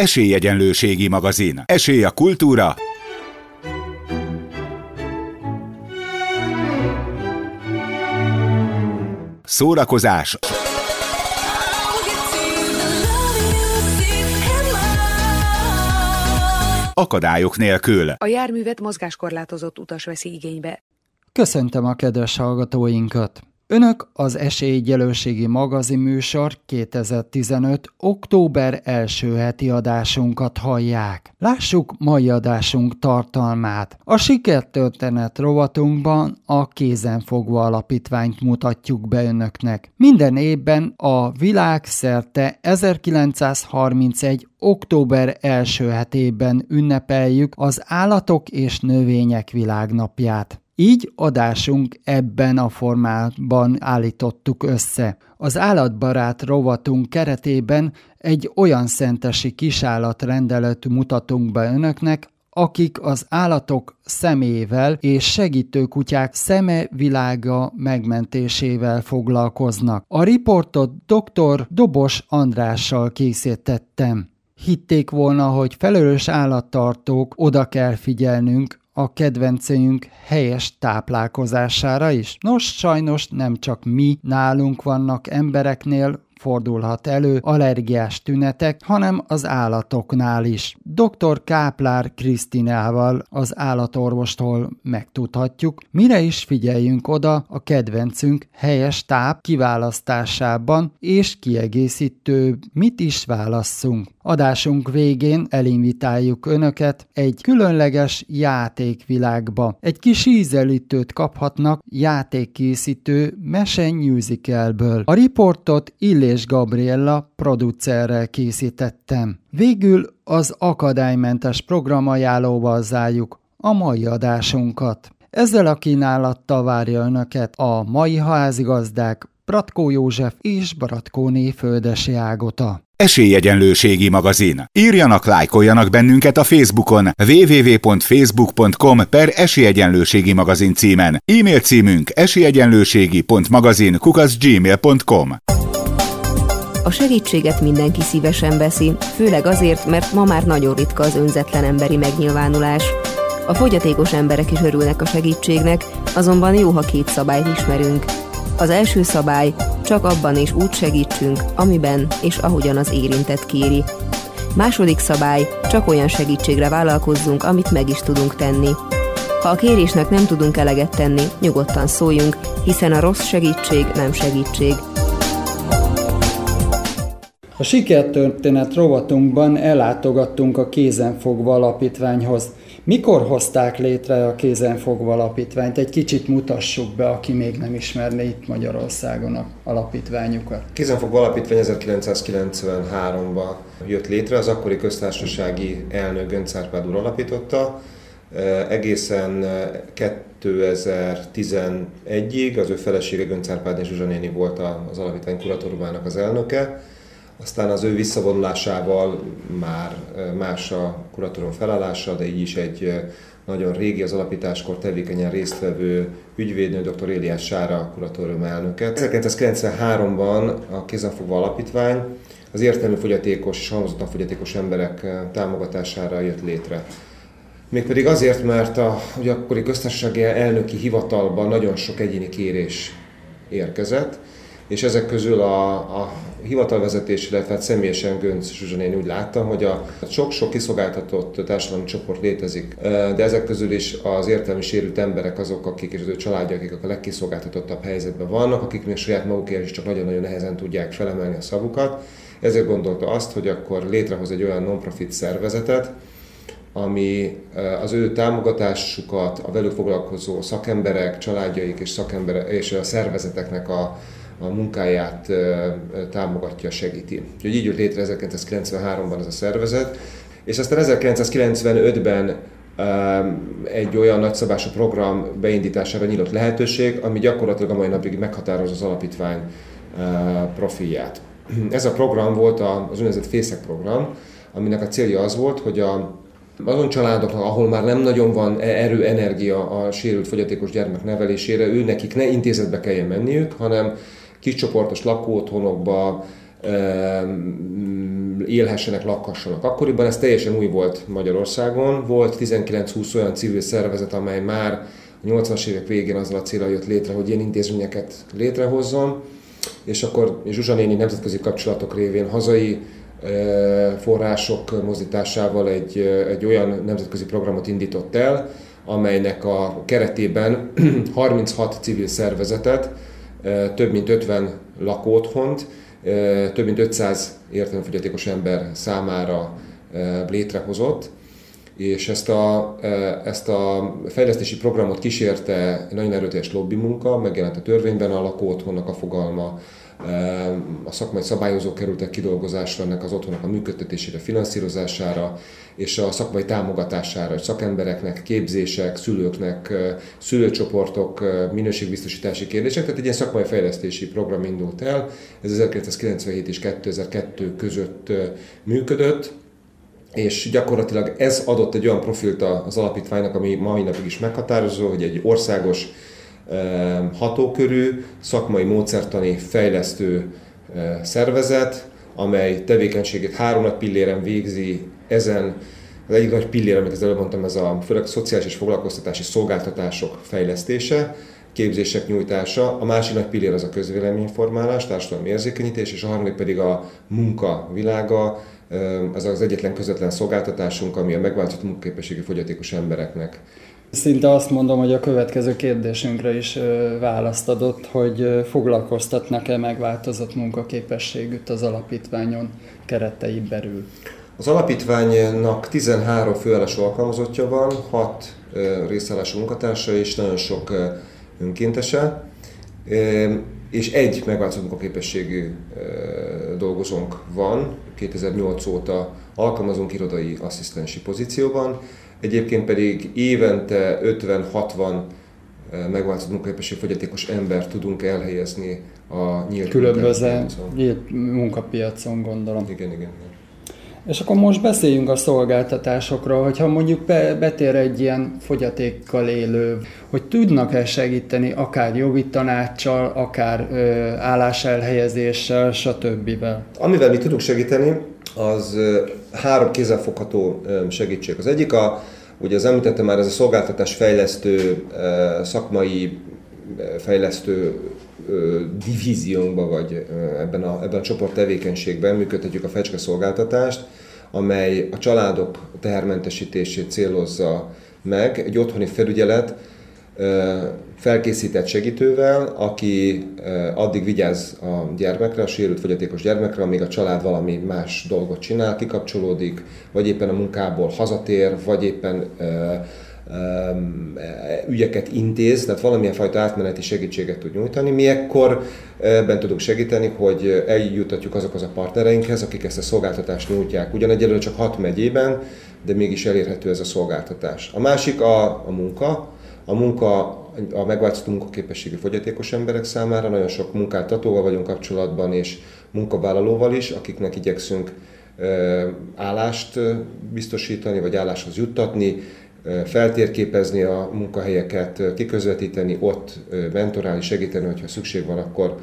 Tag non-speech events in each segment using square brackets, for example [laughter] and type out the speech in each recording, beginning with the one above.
Esélyegyenlőségi magazin. Esély a kultúra. Szórakozás. Akadályok nélkül. A járművet mozgáskorlátozott utas veszi igénybe. Köszöntöm a kedves hallgatóinkat! Önök az Esélyegyelőségi magazin műsor 2015. október első heti adásunkat hallják. Lássuk mai adásunk tartalmát. A sikertörténet rovatunkban a Kézenfogva alapítványt mutatjuk be önöknek. Minden évben a világszerte 1931 október első hetében ünnepeljük az Állatok és Növények Világnapját. Így adásunk ebben a formában állítottuk össze. Az állatbarát rovatunk keretében egy olyan szentesi kisállatrendelet mutatunk be önöknek, akik az állatok szemével és segítő kutyák szeme világa megmentésével foglalkoznak. A riportot dr. Dobos Andrással készítettem. Hitték volna, hogy felelős állattartók oda kell figyelnünk a kedvencünk helyes táplálkozására is? Nos, sajnos nem csak mi nálunk vannak embereknél fordulhat elő allergiás tünetek, hanem az állatoknál is. Dr. Káplár Krisztinával, az állatorvostól megtudhatjuk, mire is figyeljünk oda a kedvencünk helyes táp kiválasztásában, és kiegészítő mit is válasszunk. Adásunk végén elinvitáljuk Önöket egy különleges játékvilágba. Egy kis ízelítőt kaphatnak játékkészítő Mesen Musicalből. A riportot Illés Gabriella producerrel készítettem. Végül az akadálymentes program ajánlóval zárjuk a mai adásunkat. Ezzel a kínálattal várja Önöket a mai házigazdák Bratkó József és Bratkóné Földesi Ágota. Esélyegyenlőségi magazin. Írjanak, lájkoljanak bennünket a Facebookon www.facebook.com per esélyegyenlőségi magazin címen. E-mail címünk esélyegyenlőségi.magazin kukaszgmail.com A segítséget mindenki szívesen veszi, főleg azért, mert ma már nagyon ritka az önzetlen emberi megnyilvánulás. A fogyatékos emberek is örülnek a segítségnek, azonban jó, ha két szabályt ismerünk – az első szabály, csak abban és úgy segítsünk, amiben és ahogyan az érintett kéri. Második szabály, csak olyan segítségre vállalkozzunk, amit meg is tudunk tenni. Ha a kérésnek nem tudunk eleget tenni, nyugodtan szóljunk, hiszen a rossz segítség nem segítség. A sikertörténet rovatunkban ellátogattunk a Kézenfogva alapítványhoz. Mikor hozták létre a Kézenfogva alapítványt? Egy kicsit mutassuk be, aki még nem ismerné itt Magyarországon a alapítványukat. Kézenfogva alapítvány 1993-ban jött létre, az akkori köztársasági elnök Gönc Árpád úr alapította. Egészen 2011-ig az ő felesége Gönc Árpád Zsuzsa néni volt az alapítvány kuratórumának az elnöke aztán az ő visszavonulásával már más a kuratórium felállása, de így is egy nagyon régi az alapításkor tevékenyen résztvevő ügyvédnő dr. Éliás Sára kuratórium elnöke. 1993-ban a Kézenfogva Alapítvány az értelmi fogyatékos és halmozottan fogyatékos emberek támogatására jött létre. Mégpedig azért, mert a ugye akkori köztársasági elnöki hivatalban nagyon sok egyéni kérés érkezett, és ezek közül a, a hivatalvezetés, illetve hát személyesen Gönc Zsuzsan én úgy láttam, hogy a sok-sok kiszolgáltatott társadalmi csoport létezik, de ezek közül is az értelmi sérült emberek azok, akik és az ő családja, akik a legkiszolgáltatottabb helyzetben vannak, akik még saját magukért is csak nagyon-nagyon nehezen tudják felemelni a szavukat. Ezért gondolta azt, hogy akkor létrehoz egy olyan non-profit szervezetet, ami az ő támogatásukat, a velük foglalkozó szakemberek, családjaik és szakemberek és a szervezeteknek a, a munkáját támogatja, segíti. Úgyhogy így jött létre 1993-ban ez a szervezet, és aztán 1995-ben egy olyan nagyszabású program beindítására nyílt lehetőség, ami gyakorlatilag a mai napig meghatározza az alapítvány profilját. Ez a program volt az úgynevezett Fészek program, aminek a célja az volt, hogy a, azon családoknak, ahol már nem nagyon van erő, energia a sérült fogyatékos gyermek nevelésére, ő nekik ne intézetbe kelljen menniük, hanem kiscsoportos lakóotthonokba, élhessenek, lakhassanak. Akkoriban ez teljesen új volt Magyarországon. Volt 19-20 olyan civil szervezet, amely már a 80-as évek végén azzal a célra jött létre, hogy ilyen intézményeket létrehozzon, és akkor Zsuzsa néni nemzetközi kapcsolatok révén hazai források mozdításával egy, egy olyan nemzetközi programot indított el, amelynek a keretében [clears throat] 36 civil szervezetet, több mint 50 lakóotthont, több mint 500 értelemfogyatékos ember számára létrehozott, és ezt a, ezt a fejlesztési programot kísérte nagyon erőteljes lobby munka, megjelent a törvényben a lakóotthonnak a fogalma, a szakmai szabályozók kerültek kidolgozásra ennek az otthonnak a működtetésére, finanszírozására, és a szakmai támogatására, hogy szakembereknek, képzések, szülőknek, szülőcsoportok, minőségbiztosítási kérdések, tehát egy ilyen szakmai fejlesztési program indult el. Ez 1997 és 2002 között működött, és gyakorlatilag ez adott egy olyan profilt az alapítványnak, ami mai napig is meghatározó, hogy egy országos hatókörű, szakmai módszertani fejlesztő szervezet, amely tevékenységét három nagy pilléren végzi, ezen az egyik nagy pillér, amit az előbb mondtam, ez a főleg szociális és foglalkoztatási szolgáltatások fejlesztése, képzések nyújtása, a másik nagy pillér az a közvéleményformálás, társadalmi érzékenyítés, és a harmadik pedig a munka világa, ez az egyetlen közvetlen szolgáltatásunk, ami a megváltozott munkaképességű fogyatékos embereknek Szinte azt mondom, hogy a következő kérdésünkre is választ adott, hogy foglalkoztatnak-e megváltozott munkaképességűt az alapítványon keretei belül. Az alapítványnak 13 főállású alkalmazottja van, 6 részállású munkatársa és nagyon sok önkéntese, és egy megváltozott munkaképességű dolgozónk van, 2008 óta alkalmazunk irodai asszisztensi pozícióban, Egyébként pedig évente 50-60 eh, megváltozott munkaképesség fogyatékos ember tudunk elhelyezni a nyílt Különböző munkapiacon. nyílt munkapiacon gondolom. Igen, igen. És akkor most beszéljünk a szolgáltatásokról, hogyha mondjuk betér egy ilyen fogyatékkal élő, hogy tudnak-e segíteni akár jogi tanácssal, akár ö, álláselhelyezéssel, stb. Amivel mi tudunk segíteni, az három kézzelfogható segítség. Az egyik a, ugye az említettem már, ez a szolgáltatás fejlesztő, szakmai fejlesztő divíziónkban, vagy ebben a, ebben a csoport tevékenységben működtetjük a fecske szolgáltatást, amely a családok tehermentesítését célozza meg. Egy otthoni felügyelet, felkészített segítővel, aki addig vigyáz a gyermekre, a sérült fogyatékos gyermekre, amíg a család valami más dolgot csinál, kikapcsolódik, vagy éppen a munkából hazatér, vagy éppen ügyeket intéz, tehát valamilyen fajta átmeneti segítséget tud nyújtani. Mi ekkor ebben tudunk segíteni, hogy eljutatjuk azokhoz a partnereinkhez, akik ezt a szolgáltatást nyújtják. Ugyan egyelőre csak hat megyében, de mégis elérhető ez a szolgáltatás. A másik a, a munka, a munka a megváltozott munkaképességű fogyatékos emberek számára, nagyon sok munkáltatóval vagyunk kapcsolatban, és munkavállalóval is, akiknek igyekszünk állást biztosítani, vagy álláshoz juttatni, feltérképezni a munkahelyeket, kiközvetíteni, ott mentorálni, segíteni, hogyha szükség van, akkor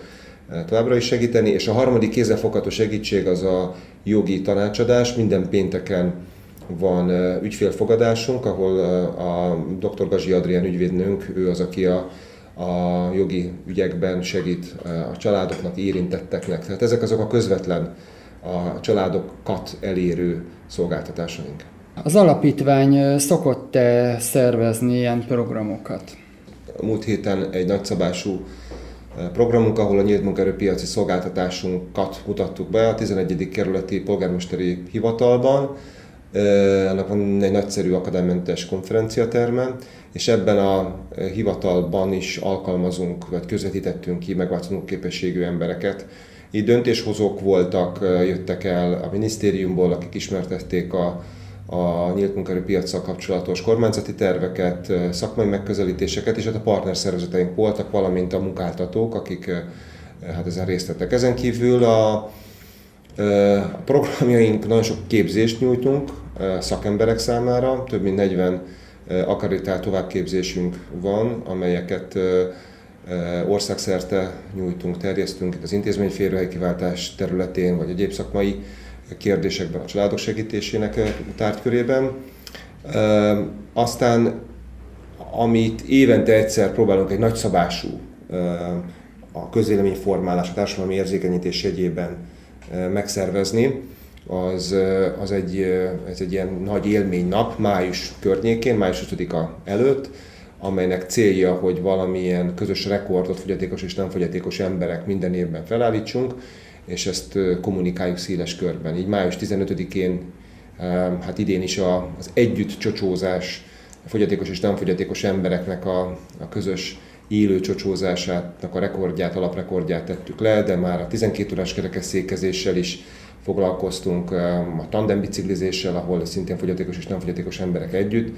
továbbra is segíteni. És a harmadik kézzelfogható segítség az a jogi tanácsadás. Minden pénteken van ügyfélfogadásunk, ahol a dr. Gazsi Adrián ügyvédnőnk, ő az, aki a, a jogi ügyekben segít a családoknak, érintetteknek. Tehát ezek azok a közvetlen a családokat elérő szolgáltatásaink. Az alapítvány szokott-e szervezni ilyen programokat? A múlt héten egy nagyszabású programunk, ahol a nyílt munkaerőpiaci szolgáltatásunkat mutattuk be a 11. kerületi polgármesteri hivatalban, annak van egy nagyszerű akadálymentes konferenciaterme, és ebben a hivatalban is alkalmazunk, vagy közvetítettünk ki megváltozó képességű embereket. Így döntéshozók voltak, jöttek el a minisztériumból, akik ismertették a, a nyílt munkaerőpiacsal kapcsolatos kormányzati terveket, szakmai megközelítéseket, és hát a partnerszervezeteink voltak, valamint a munkáltatók, akik hát ezen részt vettek. Ezen kívül a, a programjaink nagyon sok képzést nyújtunk szakemberek számára, több mint 40 akaritált továbbképzésünk van, amelyeket országszerte nyújtunk, terjesztünk az intézményférőhely kiváltás területén, vagy egyéb szakmai kérdésekben a családok segítésének tárgykörében. Aztán, amit évente egyszer próbálunk egy nagyszabású a közvéleményformálás, a társadalmi érzékenyítés jegyében megszervezni, az, az egy, ez egy ilyen nagy élménynap május környékén, május 5-a előtt, amelynek célja, hogy valamilyen közös rekordot fogyatékos és nem fogyatékos emberek minden évben felállítsunk, és ezt kommunikáljuk széles körben. Így május 15-én, hát idén is az együtt csocsózás, a fogyatékos és nem fogyatékos embereknek a, a közös élő csocsózásának a rekordját, alaprekordját tettük le, de már a 12 órás kerekesszékezéssel is foglalkoztunk, a tandem biciklizéssel, ahol szintén fogyatékos és nem fogyatékos emberek együtt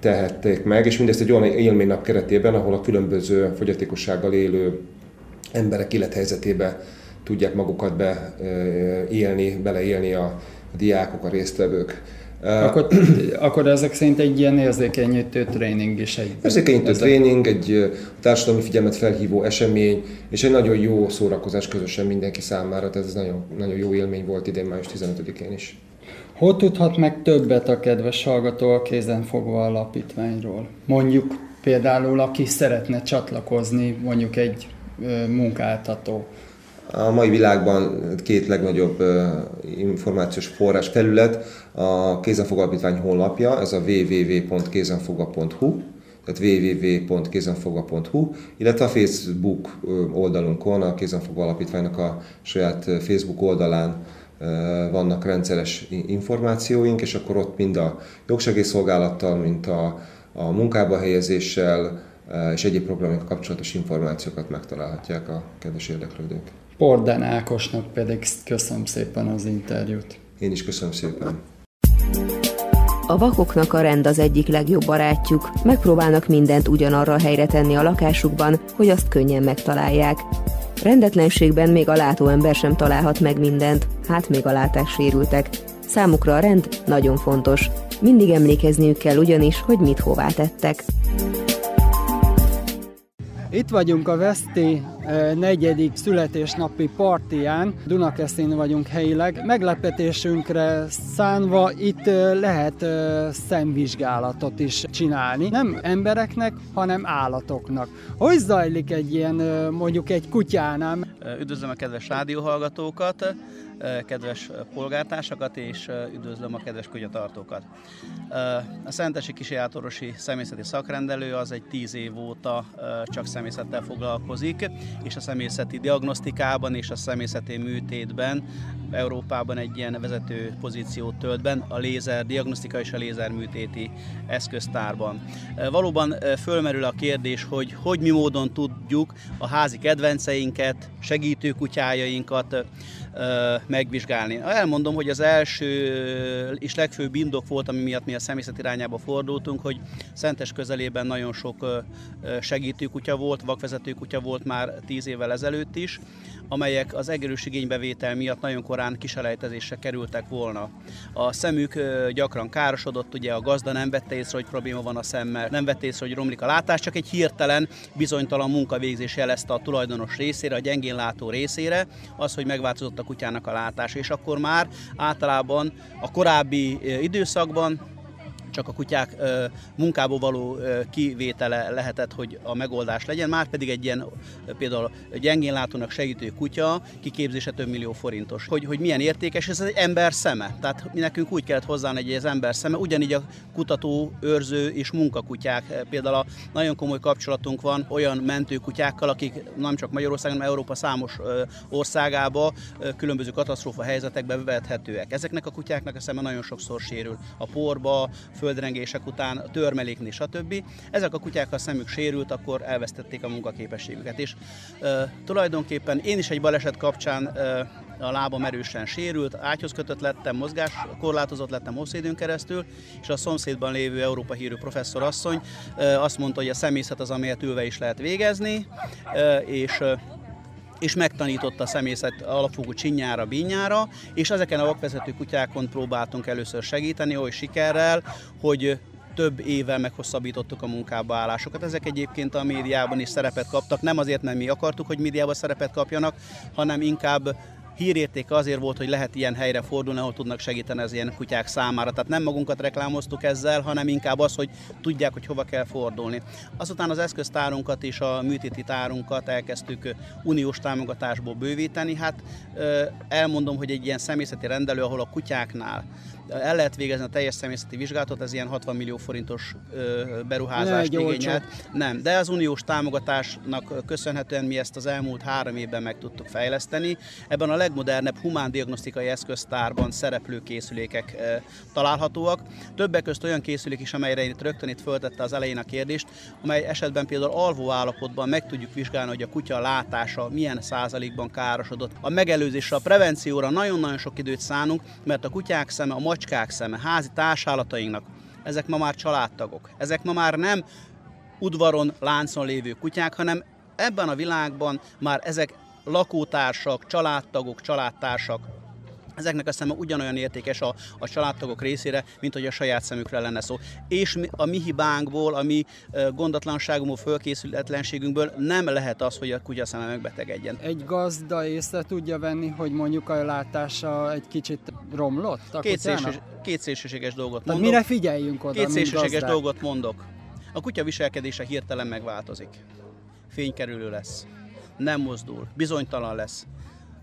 tehették meg, és mindezt egy olyan élménynap keretében, ahol a különböző fogyatékossággal élő emberek élethelyzetébe tudják magukat beélni, beleélni a, a diákok, a résztvevők. Akkor, [clears throat] akkor ezek szerint egy ilyen érzékenyítő tréning is egy... Érzékenyítő ezek... tréning, egy társadalmi figyelmet felhívó esemény, és egy nagyon jó szórakozás közösen mindenki számára, tehát ez nagyon, nagyon jó élmény volt idén május 15-én is. Hogy tudhat meg többet a kedves hallgató a kézenfogva alapítványról? Mondjuk például, aki szeretne csatlakozni, mondjuk egy munkáltató. A mai világban két legnagyobb információs forrás felület a Kézenfog Alapítvány honlapja, ez a www.kézenfoga.hu, tehát www.kézenfoga.hu, illetve a Facebook oldalunkon, a Kézenfog Alapítványnak a saját Facebook oldalán vannak rendszeres információink, és akkor ott mind a jogsegélyszolgálattal, mint a, a munkába helyezéssel és egyéb programokkal kapcsolatos információkat megtalálhatják a kedves érdeklődők. Pordán Ákosnak pedig köszönöm szépen az interjút. Én is köszönöm szépen. A vakoknak a rend az egyik legjobb barátjuk, megpróbálnak mindent ugyanarra a helyre tenni a lakásukban, hogy azt könnyen megtalálják. Rendetlenségben még a látóember sem találhat meg mindent, hát még a látás sérültek. Számukra a rend nagyon fontos. Mindig emlékezniük kell ugyanis, hogy mit hová tettek. Itt vagyunk a Veszti negyedik születésnapi partiján, Dunakeszin vagyunk helyileg. Meglepetésünkre szánva itt lehet szemvizsgálatot is csinálni. Nem embereknek, hanem állatoknak. Hogy zajlik egy ilyen, mondjuk egy kutyánál? Üdvözlöm a kedves rádióhallgatókat! kedves polgártársakat, és üdvözlöm a kedves kutyatartókat. A Szentesi Kisijátorosi személyzeti szakrendelő az egy tíz év óta csak szemészettel foglalkozik, és a személyzeti diagnosztikában és a személyzeti műtétben Európában egy ilyen vezető pozíciót tölt ben a lézer diagnosztika és a lézer műtéti eszköztárban. Valóban fölmerül a kérdés, hogy hogy mi módon tudjuk a házi kedvenceinket, segítőkutyájainkat megvizsgálni. Elmondom, hogy az első és legfőbb indok volt, ami miatt mi a személyzet irányába fordultunk, hogy Szentes közelében nagyon sok segítőkutya volt, vakvezető kutya volt már tíz évvel ezelőtt is, amelyek az egerős igénybevétel miatt nagyon korán kiselejtezésre kerültek volna. A szemük gyakran károsodott, ugye a gazda nem vette észre, hogy probléma van a szemmel, nem vette észre, hogy romlik a látás, csak egy hirtelen bizonytalan munkavégzés jelezte a tulajdonos részére, a gyengén látó részére, az, hogy megváltozott a kutyának a látás, és akkor már általában a korábbi időszakban csak a kutyák munkából való kivétele lehetett, hogy a megoldás legyen, már pedig egy ilyen például gyengén látónak segítő kutya kiképzése több millió forintos. Hogy, hogy milyen értékes, ez egy ember szeme. Tehát mi nekünk úgy kellett hozzá egy az ember szeme, ugyanígy a kutató, őrző és munkakutyák. Például a nagyon komoly kapcsolatunk van olyan mentőkutyákkal, akik nem csak Magyarországon, hanem Európa számos országába különböző katasztrófa helyzetekbe bevethetőek. Ezeknek a kutyáknak a szeme nagyon sokszor sérül. A porba, földrengések után, törmelékni, stb. Ezek a kutyák, ha a szemük sérült, akkor elvesztették a munkaképességüket. És e, tulajdonképpen én is egy baleset kapcsán e, a lábam erősen sérült, ágyhoz kötött lettem, mozgás korlátozott lettem hosszú keresztül, és a szomszédban lévő Európa hírű professzor asszony azt mondta, hogy a személyzet az, amelyet ülve is lehet végezni, és és megtanította a személyzet alapfogú csinyára, bínyára, és ezeken a vakvezető kutyákon próbáltunk először segíteni, oly sikerrel, hogy több évvel meghosszabbítottuk a munkába állásokat. Ezek egyébként a médiában is szerepet kaptak, nem azért, mert mi akartuk, hogy médiában szerepet kapjanak, hanem inkább hírértéke azért volt, hogy lehet ilyen helyre fordulni, ahol tudnak segíteni az ilyen kutyák számára. Tehát nem magunkat reklámoztuk ezzel, hanem inkább az, hogy tudják, hogy hova kell fordulni. Azután az eszköztárunkat és a műtéti tárunkat elkezdtük uniós támogatásból bővíteni. Hát elmondom, hogy egy ilyen személyzeti rendelő, ahol a kutyáknál el lehet végezni a teljes személyzeti vizsgálatot, ez ilyen 60 millió forintos beruházást igényelt. Nem, de az uniós támogatásnak köszönhetően mi ezt az elmúlt három évben meg tudtuk fejleszteni. Ebben a legmodernebb humán diagnosztikai eszköztárban szereplő készülékek találhatóak. Többek között olyan készülék is, amelyre itt rögtön itt föltette az elején a kérdést, amely esetben például alvó állapotban meg tudjuk vizsgálni, hogy a kutya látása milyen százalékban károsodott. A megelőzésre, a prevencióra nagyon-nagyon sok időt szánunk, mert a kutyák szeme, a macskák szeme, házi társállatainknak, ezek ma már családtagok. Ezek ma már nem udvaron, láncon lévő kutyák, hanem ebben a világban már ezek lakótársak, családtagok, családtársak, ezeknek a szeme ugyanolyan értékes a, a családtagok részére, mint hogy a saját szemükre lenne szó. És mi, a mi hibánkból, a mi gondatlanságunkból, fölkészületlenségünkből nem lehet az, hogy a kutya szeme megbetegedjen. Egy gazda észre tudja venni, hogy mondjuk a látása egy kicsit romlott a két, szélsős, két szélsőséges dolgot mondok. mire figyeljünk oda, Két szélsőséges dolgot mondok. A kutya viselkedése hirtelen megváltozik. Fénykerülő lesz. Nem mozdul. Bizonytalan lesz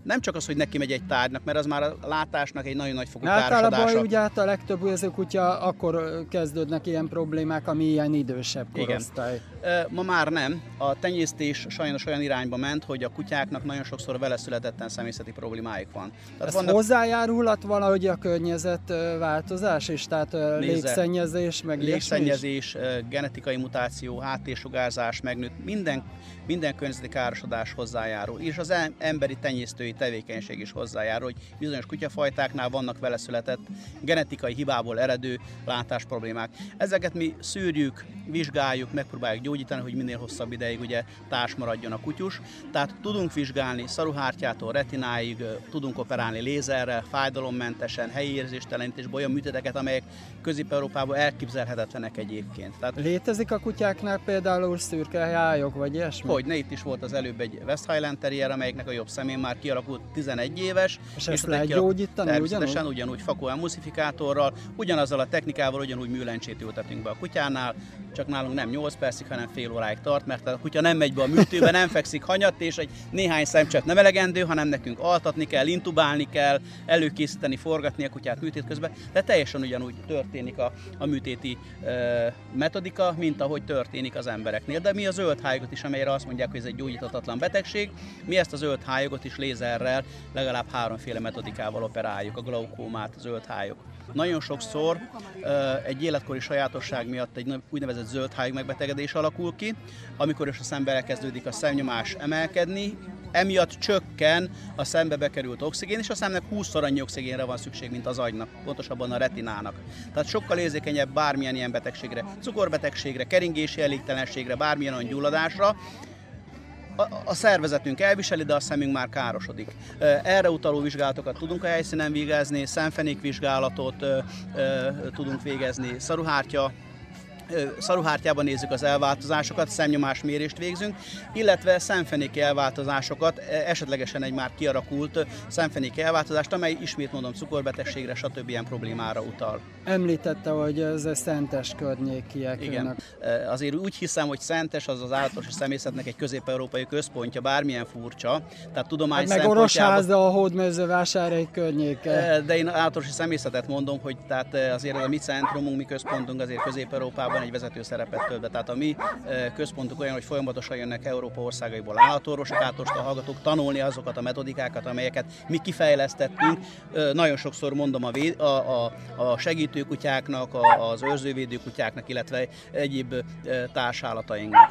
nem csak az, hogy neki megy egy tárgynak, mert az már a látásnak egy nagyon nagy fokú Általában ugye hát a legtöbb kutya akkor kezdődnek ilyen problémák, ami ilyen idősebb korosztály. Igen. Ma már nem. A tenyésztés sajnos olyan irányba ment, hogy a kutyáknak nagyon sokszor vele születetten személyzeti problémáik van. Tehát Ez vannak... hozzájárulhat valahogy a környezet változás is? Tehát Nézze, légszennyezés, meg Légszennyezés, genetikai mutáció, háttérsugárzás megnőtt, minden, minden környezeti károsodás hozzájárul. És az emberi tenyésztői erdői tevékenység is hozzájárul, hogy bizonyos kutyafajtáknál vannak vele született genetikai hibából eredő látás problémák. Ezeket mi szűrjük, vizsgáljuk, megpróbáljuk gyógyítani, hogy minél hosszabb ideig ugye társ maradjon a kutyus. Tehát tudunk vizsgálni szaruhártyától retináig, tudunk operálni lézerrel, fájdalommentesen, helyi érzéstelenítésben olyan műtéteket, amelyek Közép-Európában elképzelhetetlenek egyébként. Tehát, Létezik a kutyáknál például szürke vagy ilyesmi? Hogy ne itt is volt az előbb egy West Highland Terrier, amelyiknek a jobb szemén már kialakult kialakult 11 éves. És, és ezt lehet gyógyítani Természetesen ugyanúgy, ugyanúgy fakóemulszifikátorral, ugyanazzal a technikával ugyanúgy műlencsét ültetünk be a kutyánál, csak nálunk nem 8 percig, hanem fél óráig tart, mert a kutya nem megy be a műtőbe, nem fekszik hanyat, és egy néhány szemcsepp nem elegendő, hanem nekünk altatni kell, intubálni kell, előkészíteni, forgatni a kutyát műtét közben, de teljesen ugyanúgy történik a, a műtéti e, metodika, mint ahogy történik az embereknél. De mi a zöld hájogot is, amelyre azt mondják, hogy ez egy gyógyíthatatlan betegség, mi ezt a zöld hájogot is lézerrel legalább háromféle metodikával operáljuk, a glaukómát, a zöld hályok. Nagyon sokszor egy életkori sajátosság miatt egy úgynevezett zöld megbetegedés alakul ki, amikor is a szembe elkezdődik a szemnyomás emelkedni, emiatt csökken a szembe bekerült oxigén, és a szemnek 20-szor annyi oxigénre van szükség, mint az agynak, pontosabban a retinának. Tehát sokkal érzékenyebb bármilyen ilyen betegségre, cukorbetegségre, keringési elégtelenségre, bármilyen olyan gyulladásra, a, szervezetünk elviseli, de a szemünk már károsodik. Erre utaló vizsgálatokat tudunk a helyszínen végezni, szemfenék vizsgálatot tudunk végezni, szaruhártya szaruhártyában nézzük az elváltozásokat, szemnyomás mérést végzünk, illetve szemfenéki elváltozásokat, e, esetlegesen egy már kiarakult szemfenéki elváltozást, amely ismét mondom cukorbetegségre, stb. ilyen problémára utal. Említette, hogy ez Szentes környékiek. Igen. Azért úgy hiszem, hogy Szentes az az állatos szemészetnek egy közép-európai központja, bármilyen furcsa. Tehát tudomány hát meg Orosháza, a Hódmezővásárhely környéke. De én állatos szemészetet mondom, hogy tehát azért a mi centrumunk, mi központunk azért Közép-Európában egy vezető szerepet tölt be. Tehát a mi központunk olyan, hogy folyamatosan jönnek Európa országaiból állatorvosok, átorvosok, hallgatók tanulni azokat a metodikákat, amelyeket mi kifejlesztettünk. Nagyon sokszor mondom a, véd, a, a, a segítőkutyáknak, a, az őrzővédőkutyáknak, illetve egyéb társállatainknak.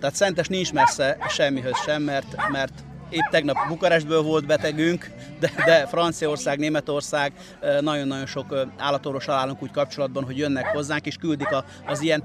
Tehát Szentes nincs messze semmihöz sem, mert, mert épp tegnap Bukarestből volt betegünk, de, de Franciaország, Németország, nagyon-nagyon sok állatorvos állunk úgy kapcsolatban, hogy jönnek hozzánk, és küldik a, az ilyen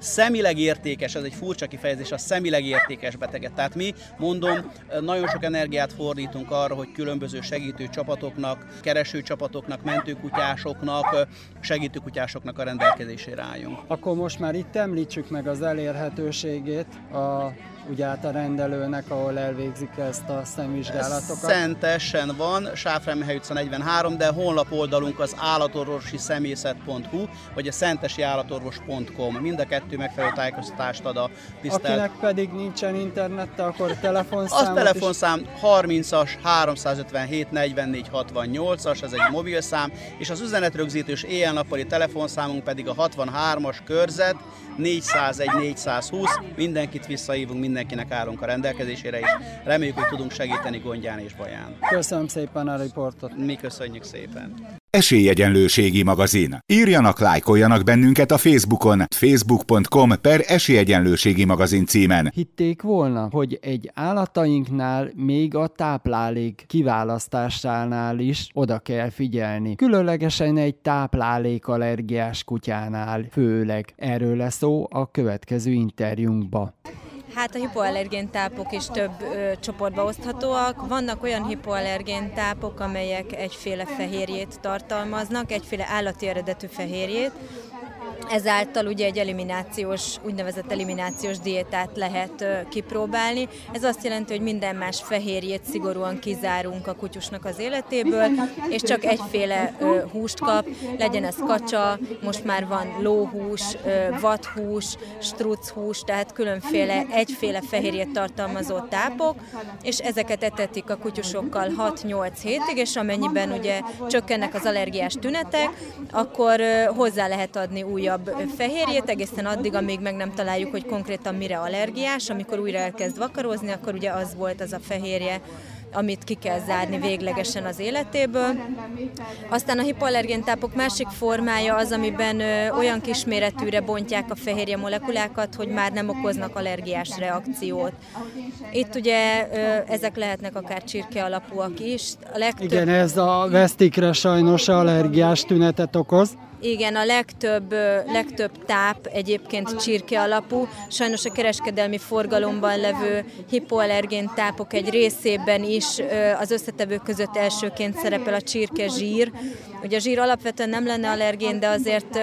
szemileg értékes, ez egy furcsa kifejezés, a szemileg értékes beteget. Tehát mi, mondom, nagyon sok energiát fordítunk arra, hogy különböző segítő csapatoknak, kereső csapatoknak, mentőkutyásoknak, segítőkutyásoknak a rendelkezésére álljunk. Akkor most már itt említsük meg az elérhetőségét a ugye hát a rendelőnek, ahol elvégzik ezt a szemvizsgálatokat? Szentesen van, Sáfremhely utca 43, de honlap oldalunk az állatorvosi személyzet.hu, vagy a szentesi állatorvos.com. Mind a kettő megfelelő tájékoztatást ad a tisztelt. Akinek pedig nincsen internette, akkor telefonszám. Az telefonszám 30-as 357 44 68-as, ez egy mobilszám, és az üzenetrögzítős éjjel-nappali telefonszámunk pedig a 63-as körzet 401 420. Mindenkit visszahívunk, mindenkinek állunk a rendelkezésére, és reméljük, hogy tudunk segíteni gondján és baján. Köszönöm szépen a riportot. Mi köszönjük szépen. Esélyegyenlőségi magazin. Írjanak, lájkoljanak bennünket a Facebookon, facebook.com per esélyegyenlőségi magazin címen. Hitték volna, hogy egy állatainknál még a táplálék kiválasztásánál is oda kell figyelni. Különlegesen egy táplálékallergiás kutyánál főleg. Erről lesz szó a következő interjúnkba. Hát a hipoallergén tápok is több ö, csoportba oszthatóak. Vannak olyan hipoallergén tápok, amelyek egyféle fehérjét tartalmaznak, egyféle állati eredetű fehérjét, ezáltal ugye egy eliminációs, úgynevezett eliminációs diétát lehet kipróbálni. Ez azt jelenti, hogy minden más fehérjét szigorúan kizárunk a kutyusnak az életéből, és csak egyféle húst kap, legyen ez kacsa, most már van lóhús, vathús, struchús, tehát különféle egyféle fehérjét tartalmazó tápok, és ezeket etetik a kutyusokkal 6-8 hétig, és amennyiben ugye csökkennek az allergiás tünetek, akkor hozzá lehet adni újabb újabb fehérjét, egészen addig, amíg meg nem találjuk, hogy konkrétan mire allergiás. Amikor újra elkezd vakarozni, akkor ugye az volt az a fehérje, amit ki kell zárni véglegesen az életéből. Aztán a hipoallergén tápok másik formája az, amiben olyan kisméretűre bontják a fehérje molekulákat, hogy már nem okoznak allergiás reakciót. Itt ugye ezek lehetnek akár csirke alapúak is. A legtöbb... Igen, ez a vesztikre sajnos allergiás tünetet okoz. Igen, a legtöbb, legtöbb táp egyébként csirke alapú. Sajnos a kereskedelmi forgalomban levő hipoallergén tápok egy részében is az összetevők között elsőként szerepel a csirke zsír. Ugye a zsír alapvetően nem lenne allergén, de azért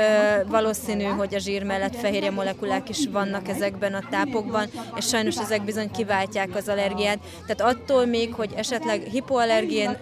valószínű, hogy a zsír mellett fehérje molekulák is vannak ezekben a tápokban, és sajnos ezek bizony kiváltják az allergiát. Tehát attól még, hogy esetleg hipoallergén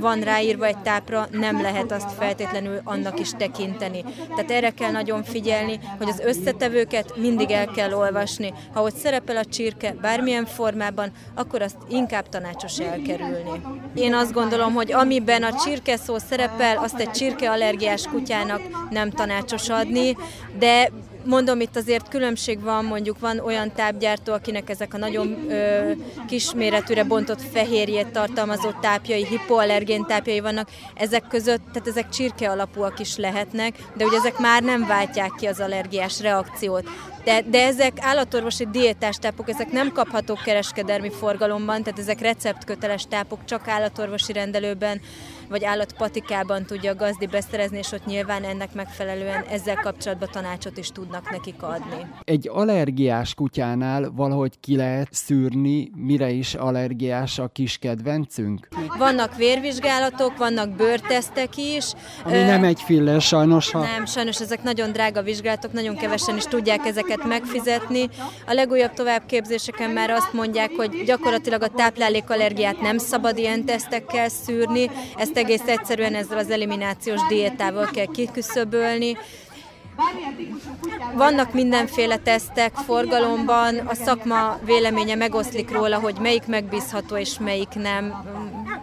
van ráírva egy tápra, nem lehet azt feltétlenül annak is tekinteni tekinteni. Tehát erre kell nagyon figyelni, hogy az összetevőket mindig el kell olvasni. Ha ott szerepel a csirke bármilyen formában, akkor azt inkább tanácsos elkerülni. Én azt gondolom, hogy amiben a csirke szó szerepel, azt egy csirke allergiás kutyának nem tanácsos adni, de Mondom, itt azért különbség van, mondjuk van olyan tápgyártó, akinek ezek a nagyon ö, kisméretűre bontott fehérjét tartalmazó tápjai, hipoallergén tápjai vannak, ezek között, tehát ezek csirke alapúak is lehetnek, de ugye ezek már nem váltják ki az allergiás reakciót. De, de ezek állatorvosi diétás tápok, ezek nem kaphatók kereskedelmi forgalomban, tehát ezek receptköteles tápok, csak állatorvosi rendelőben vagy állatpatikában tudja a gazdi beszerezni, és ott nyilván ennek megfelelően ezzel kapcsolatban tanácsot is tudnak nekik adni. Egy allergiás kutyánál valahogy ki lehet szűrni, mire is allergiás a kis kedvencünk? Vannak vérvizsgálatok, vannak bőrtesztek is. Ami Ö, nem egy filler sajnos. Ha... Nem, sajnos ezek nagyon drága vizsgálatok, nagyon kevesen is tudják ezeket megfizetni. A legújabb továbbképzéseken már azt mondják, hogy gyakorlatilag a táplálékallergiát nem szabad ilyen tesztekkel szűrni, ezt egész egyszerűen ezzel az eliminációs diétával kell kiküszöbölni. Vannak mindenféle tesztek forgalomban, a szakma véleménye megoszlik róla, hogy melyik megbízható és melyik nem.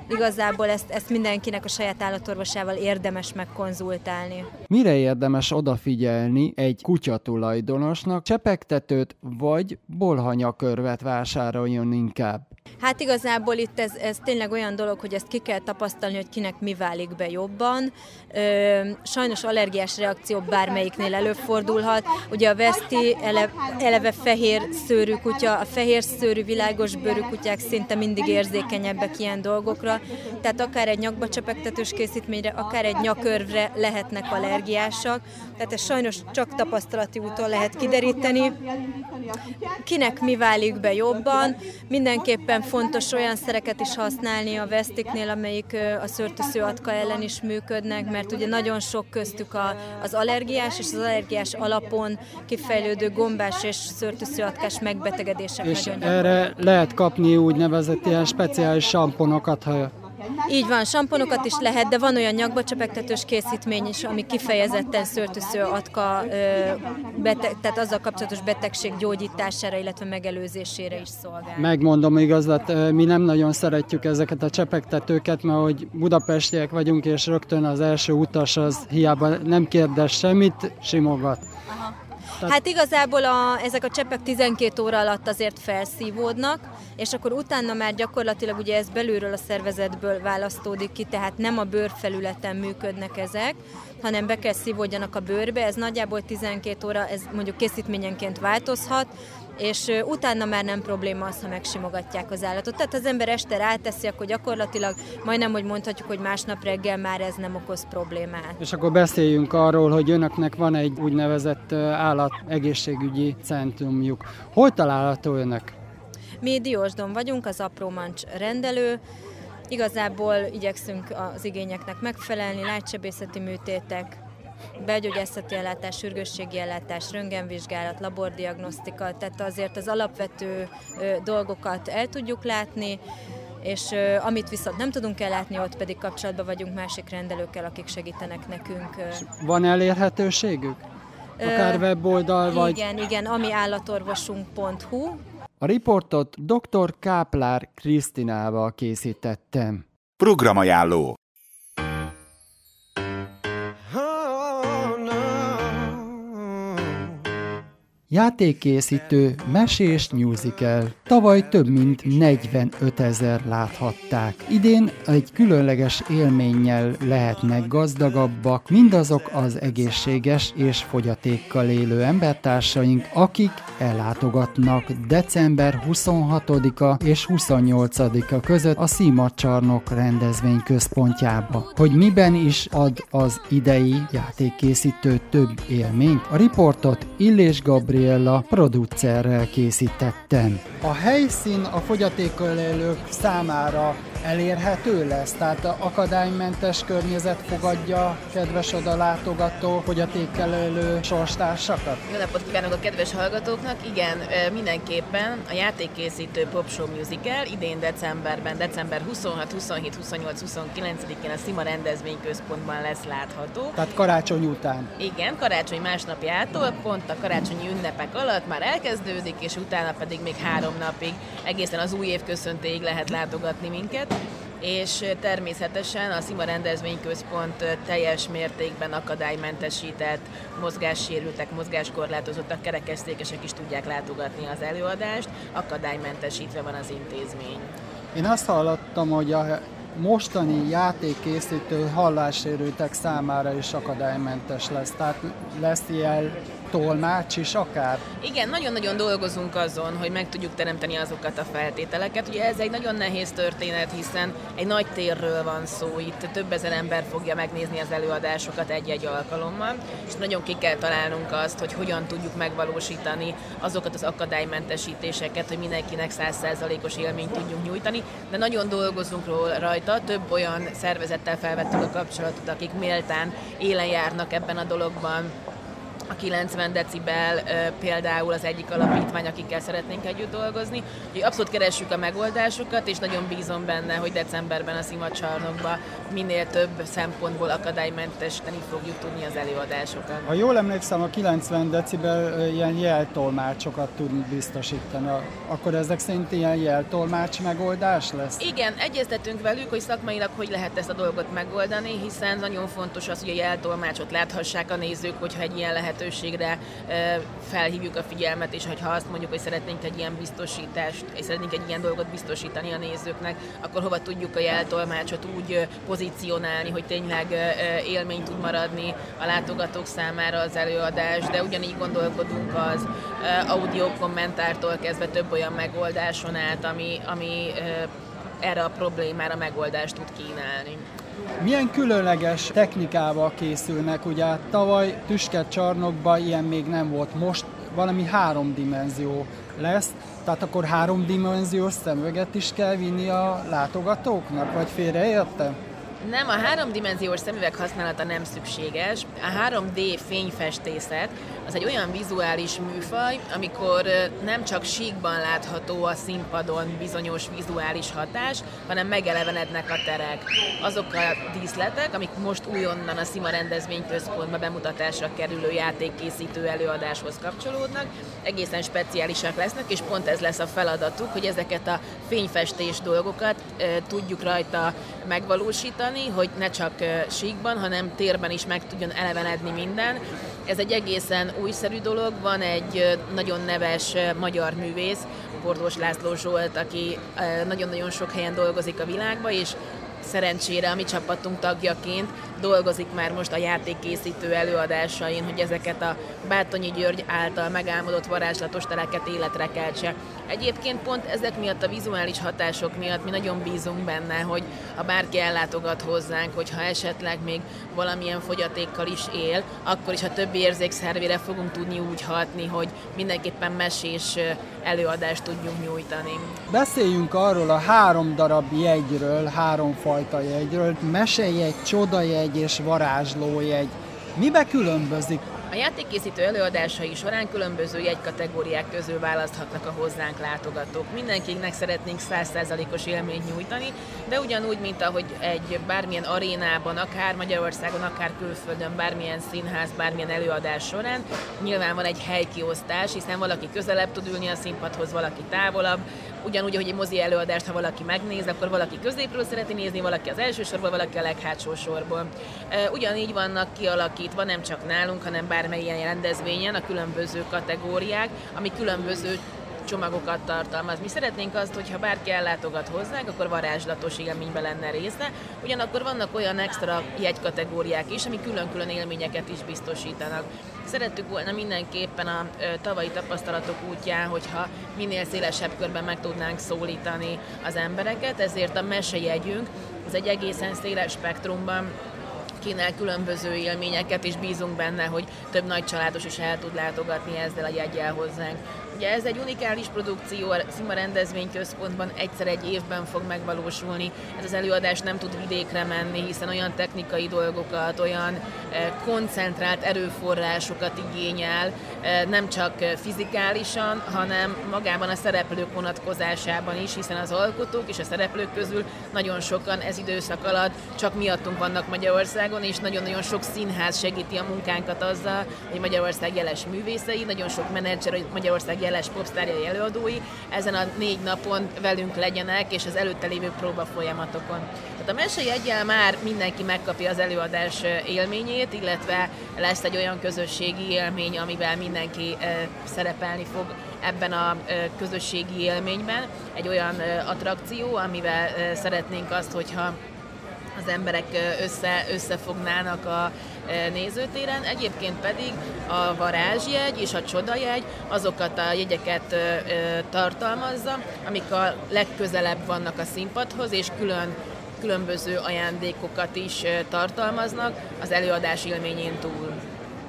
Igazából ezt, ezt mindenkinek a saját állatorvosával érdemes megkonzultálni. Mire érdemes odafigyelni egy kutyatulajdonosnak, csepegtetőt vagy bolhanyakörvet vásároljon inkább? Hát igazából itt ez, ez tényleg olyan dolog, hogy ezt ki kell tapasztalni, hogy kinek mi válik be jobban. Ö, sajnos allergiás reakció bármelyiknél előfordulhat. Ugye a veszti eleve, eleve fehér szőrű kutya, a fehér szőrű világos bőrű kutyák szinte mindig érzékenyebbek ilyen dolgokra. Tehát akár egy nyakba csepegtetős készítményre, akár egy nyakörvre lehetnek allergiásak. Tehát ez sajnos csak tapasztalati úton lehet kideríteni. Kinek mi válik be jobban, mindenképpen mindenképpen fontos olyan szereket is használni a vesztiknél, amelyik a szőrtűsző atka ellen is működnek, mert ugye nagyon sok köztük a, az allergiás és az allergiás alapon kifejlődő gombás és szőrtűsző atkás megbetegedések és nagyon erre lehet kapni úgynevezett ilyen speciális samponokat, ha így van, samponokat is lehet, de van olyan nyakba csepegtetős készítmény is, ami kifejezetten szőrtűsző atka, beteg, tehát azzal kapcsolatos betegség gyógyítására, illetve megelőzésére is szolgál. Megmondom igazat, mi nem nagyon szeretjük ezeket a csepegtetőket, mert hogy budapestiek vagyunk, és rögtön az első utas az hiába nem kérdez semmit, simogat. Aha. Tehát... Hát igazából a, ezek a cseppek 12 óra alatt azért felszívódnak, és akkor utána már gyakorlatilag ugye ez belülről a szervezetből választódik ki, tehát nem a bőrfelületen működnek ezek, hanem be kell szívódjanak a bőrbe, ez nagyjából 12 óra, ez mondjuk készítményenként változhat, és utána már nem probléma az, ha megsimogatják az állatot. Tehát az ember este ráteszi, akkor gyakorlatilag majdnem, hogy mondhatjuk, hogy másnap reggel már ez nem okoz problémát. És akkor beszéljünk arról, hogy önöknek van egy úgynevezett állat egészségügyi centrumjuk. Hol található önök? Mi Diósdon vagyunk, az Apró Mancs rendelő, Igazából igyekszünk az igényeknek megfelelni, látsebészeti műtétek, belgyógyászati ellátás, sürgősségi ellátás, röntgenvizsgálat, labordiagnosztika, tehát azért az alapvető dolgokat el tudjuk látni, és amit viszont nem tudunk ellátni, ott pedig kapcsolatban vagyunk másik rendelőkkel, akik segítenek nekünk. Van elérhetőségük? Akár weboldal, vagy... Igen, igen, ami állatorvosunk.hu. A riportot dr. Káplár Krisztinával készítettem. Programajánló Játékkészítő, mesés musical. Tavaly több mint 45 ezer láthatták. Idén egy különleges élménnyel lehetnek gazdagabbak mindazok az egészséges és fogyatékkal élő embertársaink, akik ellátogatnak december 26-a és 28-a között a Szímacsarnok rendezvény központjába. Hogy miben is ad az idei játékkészítő több élményt? A riportot Illés Gabriel Gabriella producerrel készítettem. A helyszín a fogyatékkal élők számára elérhető lesz? Tehát akadálymentes környezet fogadja kedves oda látogató fogyatékkal élő sorstársakat? Jó napot kívánok a kedves hallgatóknak! Igen, mindenképpen a játékkészítő Pop Show Musical idén decemberben, december 26, 27, 28, 29-én a Szima rendezvényközpontban lesz látható. Tehát karácsony után? Igen, karácsony másnapjától, pont a karácsonyi ünnepek alatt már elkezdődik, és utána pedig még három napig egészen az új év köszöntéig lehet látogatni minket és természetesen a Szima Rendezvényközpont teljes mértékben akadálymentesített, mozgássérültek, mozgáskorlátozottak, kerekesszékesek is tudják látogatni az előadást, akadálymentesítve van az intézmény. Én azt hallottam, hogy a mostani játékkészítő hallássérültek számára is akadálymentes lesz. Tehát lesz ilyen tolmács is akár? Igen, nagyon-nagyon dolgozunk azon, hogy meg tudjuk teremteni azokat a feltételeket. Ugye ez egy nagyon nehéz történet, hiszen egy nagy térről van szó, itt több ezer ember fogja megnézni az előadásokat egy-egy alkalommal, és nagyon ki kell találnunk azt, hogy hogyan tudjuk megvalósítani azokat az akadálymentesítéseket, hogy mindenkinek százszerzalékos élményt tudjunk nyújtani, de nagyon dolgozunk rajta, több olyan szervezettel felvettük a kapcsolatot, akik méltán élen járnak ebben a dologban, a 90 decibel például az egyik alapítvány, akikkel szeretnénk együtt dolgozni. Úgyhogy abszolút keressük a megoldásokat, és nagyon bízom benne, hogy decemberben a szimacsarnokban minél több szempontból akadálymentesíteni fogjuk tudni az előadásokat. Ha jól emlékszem, a 90 decibel ilyen jeltolmácsokat tud biztosítani. Akkor ezek szerint ilyen jeltolmács megoldás lesz? Igen, egyeztetünk velük, hogy szakmailag hogy lehet ezt a dolgot megoldani, hiszen nagyon fontos az, hogy a jeltolmácsot láthassák a nézők, hogyha egy ilyen lehet lehetőségre felhívjuk a figyelmet, és hogyha azt mondjuk, hogy szeretnénk egy ilyen biztosítást, és szeretnénk egy ilyen dolgot biztosítani a nézőknek, akkor hova tudjuk a jeltolmácsot úgy pozícionálni, hogy tényleg élmény tud maradni a látogatók számára az előadás, de ugyanígy gondolkodunk az audio kommentártól kezdve több olyan megoldáson át, ami, ami erre a problémára megoldást tud kínálni. Milyen különleges technikával készülnek? Ugye tavaly Tüsket csarnokban ilyen még nem volt. Most valami háromdimenzió lesz, tehát akkor háromdimenziós szemüveget is kell vinni a látogatóknak, vagy félreérte? Nem, a háromdimenziós szemüveg használata nem szükséges. A 3D fényfestészet az egy olyan vizuális műfaj, amikor nem csak síkban látható a színpadon bizonyos vizuális hatás, hanem megelevenednek a terek. Azok a díszletek, amik most újonnan a Szima rendezvényközpontba bemutatásra kerülő játékkészítő előadáshoz kapcsolódnak, egészen speciálisak lesznek, és pont ez lesz a feladatuk, hogy ezeket a fényfestés dolgokat e, tudjuk rajta megvalósítani, hogy ne csak síkban, hanem térben is meg tudjon elevenedni minden. Ez egy egészen újszerű dolog, van egy nagyon neves magyar művész, Bordós László Zsolt, aki nagyon-nagyon sok helyen dolgozik a világban, és szerencsére a mi csapatunk tagjaként dolgozik már most a játékkészítő előadásain, hogy ezeket a Bátonyi György által megálmodott varázslatos teleket életre keltse. Egyébként pont ezek miatt a vizuális hatások miatt mi nagyon bízunk benne, hogy ha bárki ellátogat hozzánk, hogyha esetleg még valamilyen fogyatékkal is él, akkor is a többi érzékszervére fogunk tudni úgy hatni, hogy mindenképpen mesés előadást tudjunk nyújtani. Beszéljünk arról a három darab jegyről, három fajta jegyről, mesejegy, csodajegy és varázslójegy. Mibe különbözik a játékkészítő előadásai során különböző jegykategóriák közül választhatnak a hozzánk látogatók. Mindenkinek szeretnénk 100%-os élményt nyújtani, de ugyanúgy, mint ahogy egy bármilyen arénában, akár Magyarországon, akár külföldön, bármilyen színház, bármilyen előadás során, nyilván van egy helykiosztás, hiszen valaki közelebb tud ülni a színpadhoz, valaki távolabb, ugyanúgy, hogy egy mozi előadást, ha valaki megnéz, akkor valaki középről szereti nézni, valaki az első sorból, valaki a leghátsó sorból. Ugyanígy vannak kialakítva nem csak nálunk, hanem bármelyen rendezvényen a különböző kategóriák, ami különböző csomagokat tartalmaz. Mi szeretnénk azt, hogy ha bárki ellátogat hozzánk, akkor varázslatos élményben lenne része. Ugyanakkor vannak olyan extra jegykategóriák is, ami külön-külön élményeket is biztosítanak. Szerettük volna mindenképpen a tavalyi tapasztalatok útján, hogyha minél szélesebb körben meg tudnánk szólítani az embereket, ezért a mesejegyünk az egy egészen széles spektrumban kínál különböző élményeket, és bízunk benne, hogy több nagy családos is el tud látogatni ezzel a jegyel hozzánk. Ugye ez egy unikális produkció, a Szima rendezvényközpontban egyszer egy évben fog megvalósulni. Ez az előadás nem tud vidékre menni, hiszen olyan technikai dolgokat, olyan eh, koncentrált erőforrásokat igényel, eh, nem csak fizikálisan, hanem magában a szereplők vonatkozásában is, hiszen az alkotók és a szereplők közül nagyon sokan ez időszak alatt csak miattunk vannak Magyarországon, és nagyon-nagyon sok színház segíti a munkánkat azzal, hogy Magyarország jeles művészei, nagyon sok menedzser, hogy Magyarország jeles popsztárjai előadói ezen a négy napon velünk legyenek, és az előtte lévő próba folyamatokon. Tehát a mesei egyel már mindenki megkapja az előadás élményét, illetve lesz egy olyan közösségi élmény, amivel mindenki szerepelni fog ebben a közösségi élményben. Egy olyan attrakció, amivel szeretnénk azt, hogyha az emberek össze, összefognának a nézőtéren. Egyébként pedig a varázsjegy és a csodajegy azokat a jegyeket tartalmazza, amik a legközelebb vannak a színpadhoz, és külön különböző ajándékokat is tartalmaznak az előadás élményén túl.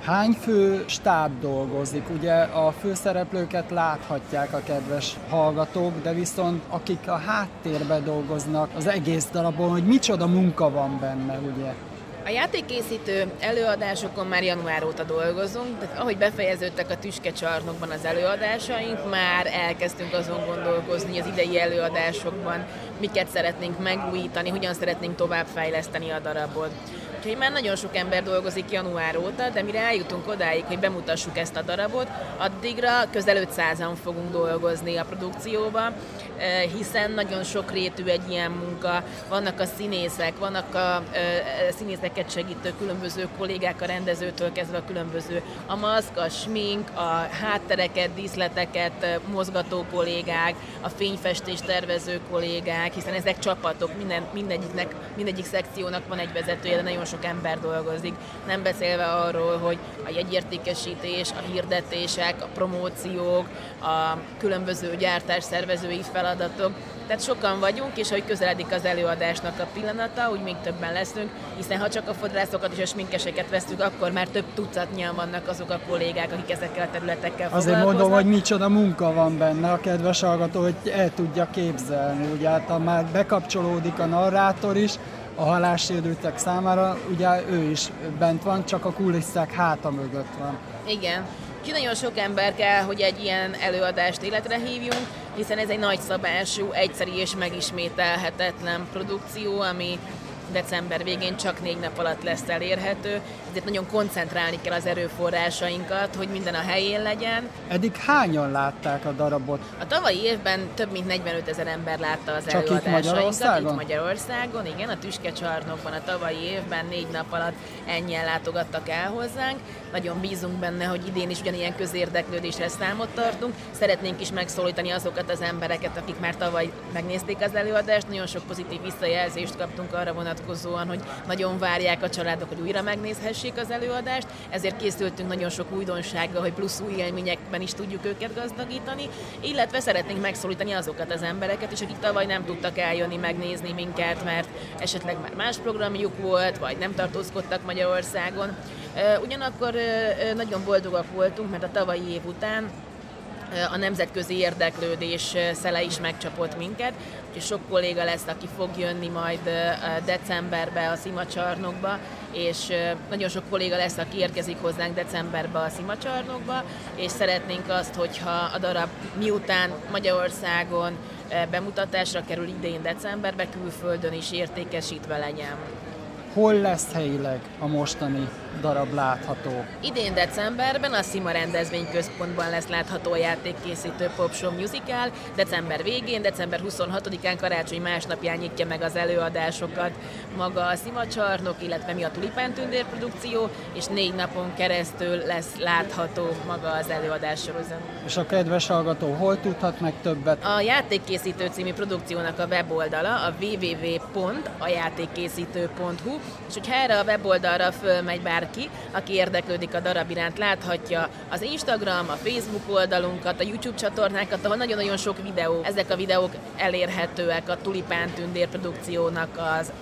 Hány fő stáb dolgozik? Ugye a főszereplőket láthatják a kedves hallgatók, de viszont akik a háttérbe dolgoznak az egész darabon, hogy micsoda munka van benne, ugye? A játékkészítő előadásokon már január óta dolgozunk, de ahogy befejeződtek a tüskecsarnokban az előadásaink, már elkezdtünk azon gondolkozni, az idei előadásokban miket szeretnénk megújítani, hogyan szeretnénk továbbfejleszteni a darabot. Úgyhogy már nagyon sok ember dolgozik január óta, de mire eljutunk odáig, hogy bemutassuk ezt a darabot, addigra közel 500-an fogunk dolgozni a produkcióban, eh, hiszen nagyon sok rétű egy ilyen munka. Vannak a színészek, vannak a eh, színészeket segítő különböző kollégák a rendezőtől kezdve a különböző a maszk, a smink, a háttereket, díszleteket eh, mozgató kollégák, a fényfestés tervező kollégák, hiszen ezek csapatok, minden, mindegyiknek, mindegyik szekciónak van egy vezetője, de nagyon sok ember dolgozik, nem beszélve arról, hogy a jegyértékesítés, a hirdetések, a promóciók, a különböző gyártás szervezői feladatok, Tehát sokan vagyunk, és ahogy közeledik az előadásnak a pillanata, úgy még többen leszünk, hiszen ha csak a fodrászokat és a sminkeseket vesztük, akkor már több tucatnyian vannak azok a kollégák, akik ezekkel a területekkel Azért mondom, hogy micsoda munka van benne a kedves hallgató, hogy el tudja képzelni. Ugye hát már bekapcsolódik a narrátor is, a halássérültek számára, ugye ő is bent van, csak a kulisszák háta mögött van. Igen. Úgyhogy nagyon sok ember kell, hogy egy ilyen előadást életre hívjunk, hiszen ez egy nagy szabású, egyszeri és megismételhetetlen produkció, ami december végén csak négy nap alatt lesz elérhető, ezért nagyon koncentrálni kell az erőforrásainkat, hogy minden a helyén legyen. Eddig hányan látták a darabot? A tavalyi évben több mint 45 ezer ember látta az Csak itt előadásainkat. Magyarországon? Itt Magyarországon, igen, a Tüskecsarnokban a tavalyi évben négy nap alatt ennyien látogattak el hozzánk. Nagyon bízunk benne, hogy idén is ugyanilyen közérdeklődésre számot tartunk. Szeretnénk is megszólítani azokat az embereket, akik már tavaly megnézték az előadást. Nagyon sok pozitív visszajelzést kaptunk arra vonatkozóan, hogy nagyon várják a családok, hogy újra megnézhessék az előadást. Ezért készültünk nagyon sok újdonsággal, hogy plusz új élményekben is tudjuk őket gazdagítani, illetve szeretnénk megszólítani azokat az embereket is, akik tavaly nem tudtak eljönni megnézni minket, mert esetleg már más programjuk volt, vagy nem tartózkodtak Magyarországon. Ugyanakkor nagyon boldogak voltunk, mert a tavalyi év után a nemzetközi érdeklődés szele is megcsapott minket, úgyhogy sok kolléga lesz, aki fog jönni majd decemberbe a szimacsarnokba, és nagyon sok kolléga lesz, aki érkezik hozzánk decemberbe a szimacsarnokba, és szeretnénk azt, hogyha a darab miután Magyarországon bemutatásra kerül idén decemberbe, külföldön is értékesítve legyen. Hol lesz helyileg a mostani darab látható? Idén decemberben a Szima rendezvényközpontban lesz látható a játékkészítő Pop Show Musical, december végén, december 26-án karácsony másnapján nyitja meg az előadásokat maga a Szima csarnok, illetve mi a Tulipán Tündér produkció, és négy napon keresztül lesz látható maga az előadás sorozat. És a kedves hallgató hol tudhat meg többet? A Játékkészítő című produkciónak a weboldala a www.ajátékkészítő.hu, és hogyha erre a weboldalra fölmegy bárki, aki érdeklődik a darab iránt, láthatja az Instagram, a Facebook oldalunkat, a YouTube csatornákat, ahol nagyon-nagyon sok videó. Ezek a videók elérhetőek a Tulipán Tündér produkciónak az,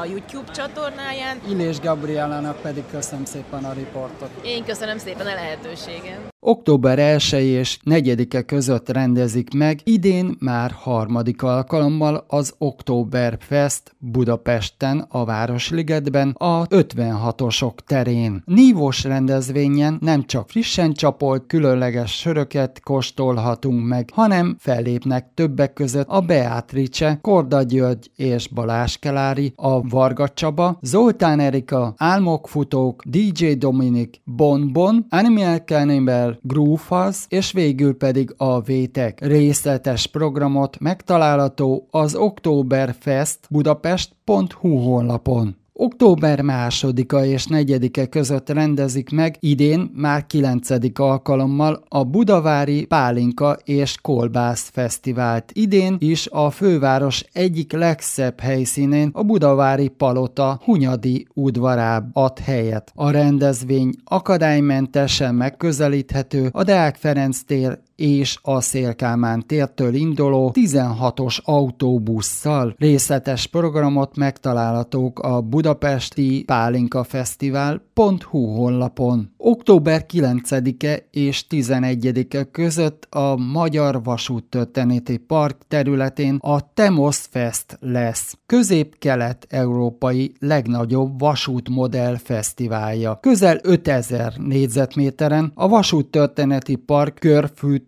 a YouTube csatornáján. Illés Gabrielának pedig köszönöm szépen a riportot. Én köszönöm szépen a lehetőséget. Október 1 és 4-e között rendezik meg idén már harmadik alkalommal az Oktoberfest Budapesten a Városligetben a 56-osok terén. Nívós rendezvényen nem csak frissen csapolt különleges söröket kóstolhatunk meg, hanem fellépnek többek között a Beatrice, Korda György és Balázs Kelári, a Varga Csaba, Zoltán Erika, Álmokfutók, DJ Dominik, Bonbon, Animal Cannibal, Groovehaz, és végül pedig a Vétek. Részletes programot megtalálható az Oktoberfest Budapest.hu honlapon. Október másodika és negyedike között rendezik meg idén már kilencedik alkalommal a Budavári Pálinka és Kolbász Fesztivált. Idén is a főváros egyik legszebb helyszínén a Budavári Palota Hunyadi udvaráb ad helyet. A rendezvény akadálymentesen megközelíthető a Deák Ferenc tér és a Szélkámán tértől induló 16-os autóbusszal. Részletes programot megtalálhatók a budapesti Pálinka Fesztivál.hu honlapon. Október 9-e és 11-e között a Magyar Vasúttörténeti Park területén a Temosz Fest lesz. Közép-kelet-európai legnagyobb vasútmodell fesztiválja. Közel 5000 négyzetméteren a Vasúttörténeti Park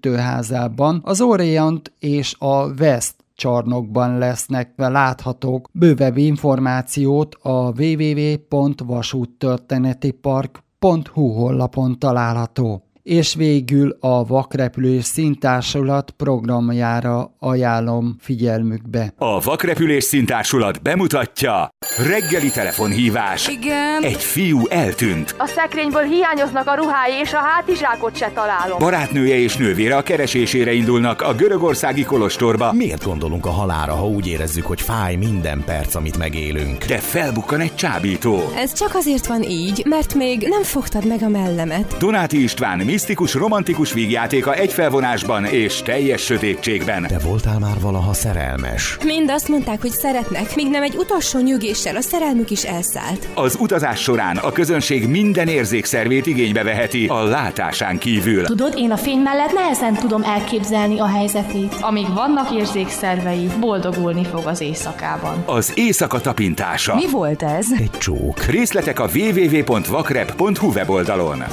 körfűtőházában az Orient és a West csarnokban lesznek láthatók. Bővebb információt a www.vasúttörténetipark.hu honlapon található és végül a Vakrepülés Szintársulat programjára ajánlom figyelmükbe. A Vakrepülés Szintársulat bemutatja reggeli telefonhívás. Igen. Egy fiú eltűnt. A szekrényből hiányoznak a ruhái, és a hátizsákot se találom. Barátnője és nővére a keresésére indulnak a görögországi kolostorba. Miért gondolunk a halára, ha úgy érezzük, hogy fáj minden perc, amit megélünk? De felbukkan egy csábító. Ez csak azért van így, mert még nem fogtad meg a mellemet. Donáti István misztikus, romantikus vígjátéka egy felvonásban és teljes sötétségben. Te voltál már valaha szerelmes? Mind azt mondták, hogy szeretnek, míg nem egy utolsó nyugéssel a szerelmük is elszállt. Az utazás során a közönség minden érzékszervét igénybe veheti a látásán kívül. Tudod, én a fény mellett nehezen tudom elképzelni a helyzetét. Amíg vannak érzékszervei, boldogulni fog az éjszakában. Az éjszaka tapintása. Mi volt ez? Egy csók. Részletek a www.vakrep.hu weboldalon.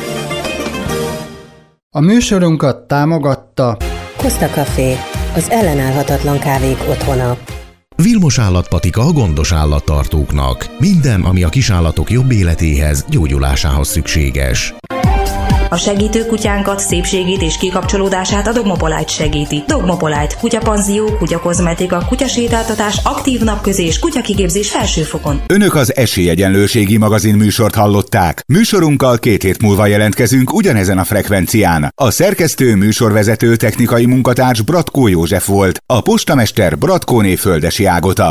A műsorunkat támogatta Costa Café, az ellenállhatatlan kávék otthona. Vilmos állatpatika a gondos állattartóknak. Minden, ami a kisállatok jobb életéhez, gyógyulásához szükséges. A segítő kutyánkat, szépségét és kikapcsolódását a Dogmopolite segíti. Dogmopolite, kutyapanzió, kutyakozmetika, kutyasétáltatás, aktív napközés, kutyakigépzés felsőfokon. Önök az Esélyegyenlőségi magazin műsort hallották. Műsorunkkal két hét múlva jelentkezünk ugyanezen a frekvencián. A szerkesztő, műsorvezető, technikai munkatárs Bratkó József volt, a postamester Bratkóné Földesi Ágota.